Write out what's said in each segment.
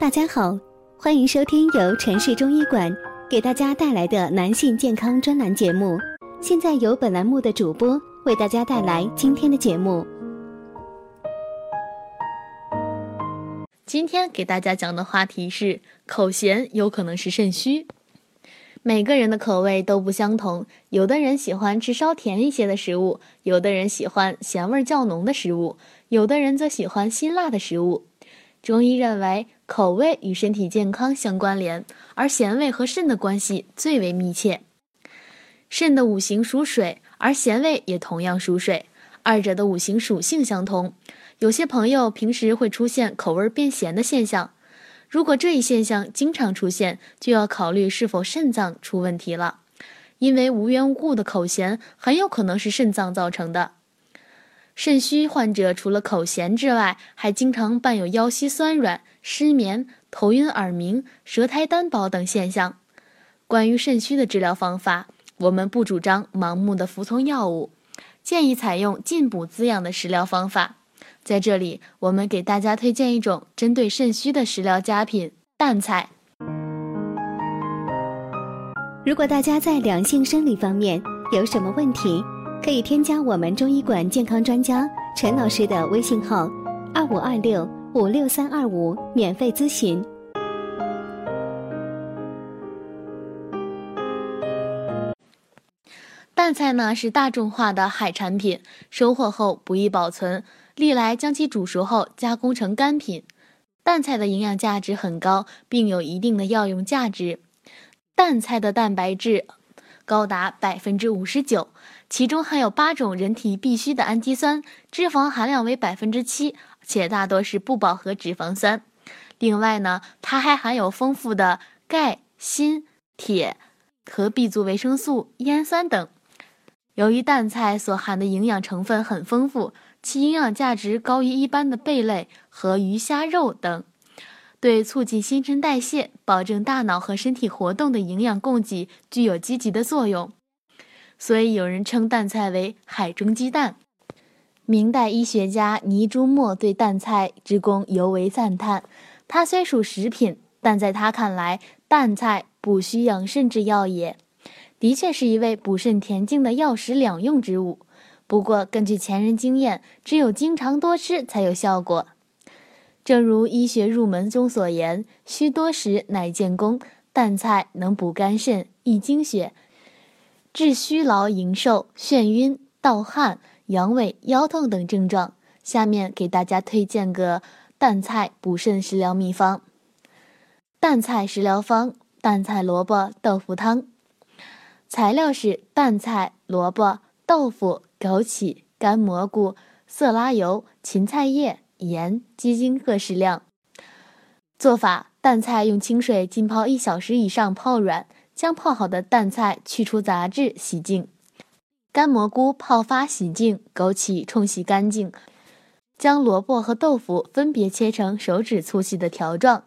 大家好，欢迎收听由城市中医馆给大家带来的男性健康专栏节目。现在由本栏目的主播为大家带来今天的节目。今天给大家讲的话题是口咸有可能是肾虚。每个人的口味都不相同，有的人喜欢吃稍甜一些的食物，有的人喜欢咸味较浓的食物，有的人则喜欢辛辣的食物。中医认为，口味与身体健康相关联，而咸味和肾的关系最为密切。肾的五行属水，而咸味也同样属水，二者的五行属性相同。有些朋友平时会出现口味变咸的现象。如果这一现象经常出现，就要考虑是否肾脏出问题了，因为无缘无故的口咸很有可能是肾脏造成的。肾虚患者除了口咸之外，还经常伴有腰膝酸软、失眠、头晕耳鸣、舌苔单薄等现象。关于肾虚的治疗方法，我们不主张盲目的服从药物，建议采用进补滋养的食疗方法。在这里，我们给大家推荐一种针对肾虚的食疗佳品——淡菜。如果大家在两性生理方面有什么问题，可以添加我们中医馆健康专家陈老师的微信号：二五二六五六三二五，免费咨询。淡菜呢是大众化的海产品，收获后不易保存。历来将其煮熟后加工成干品，淡菜的营养价值很高，并有一定的药用价值。淡菜的蛋白质高达百分之五十九，其中含有八种人体必需的氨基酸，脂肪含量为百分之七，且大多是不饱和脂肪酸。另外呢，它还含有丰富的钙、锌、铁和 B 族维生素、烟酸等。由于淡菜所含的营养成分很丰富。其营养价值高于一般的贝类和鱼虾肉等，对促进新陈代谢、保证大脑和身体活动的营养供给具有积极的作用，所以有人称淡菜为“海中鸡蛋”。明代医学家倪朱墨对淡菜之功尤为赞叹。它虽属食品，但在他看来，淡菜补虚养肾之药也，的确是一味补肾填精的药食两用之物。不过，根据前人经验，只有经常多吃才有效果。正如医学入门中所言：“需多食，乃见功。”淡菜能补肝肾、益精血，治虚劳营瘦、眩晕、盗汗、阳痿、腰痛等症状。下面给大家推荐个淡菜补肾食疗秘方：淡菜食疗方——淡菜萝卜豆腐汤。材料是淡菜、萝卜、豆腐。枸杞、干蘑菇、色拉油、芹菜叶、盐、鸡精各适量。做法：淡菜用清水浸泡一小时以上泡软，将泡好的淡菜去除杂质，洗净；干蘑菇泡发洗净，枸杞冲洗干净。将萝卜和豆腐分别切成手指粗细的条状。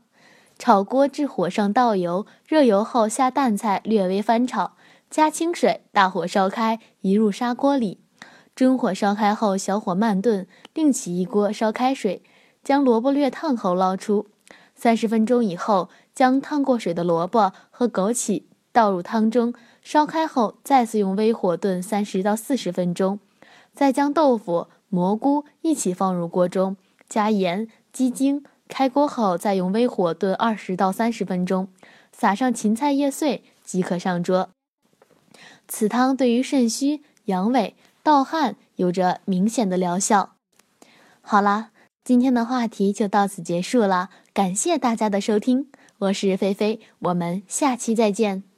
炒锅至火上倒油，热油后下淡菜，略微翻炒，加清水，大火烧开，移入砂锅里。中火烧开后，小火慢炖，另起一锅烧开水，将萝卜略烫后捞出。三十分钟以后，将烫过水的萝卜和枸杞倒入汤中，烧开后再次用微火炖三十到四十分钟。再将豆腐、蘑菇一起放入锅中，加盐、鸡精，开锅后再用微火炖二十到三十分钟，撒上芹菜叶碎即可上桌。此汤对于肾虚、阳痿。盗汗有着明显的疗效。好啦，今天的话题就到此结束了，感谢大家的收听，我是菲菲，我们下期再见。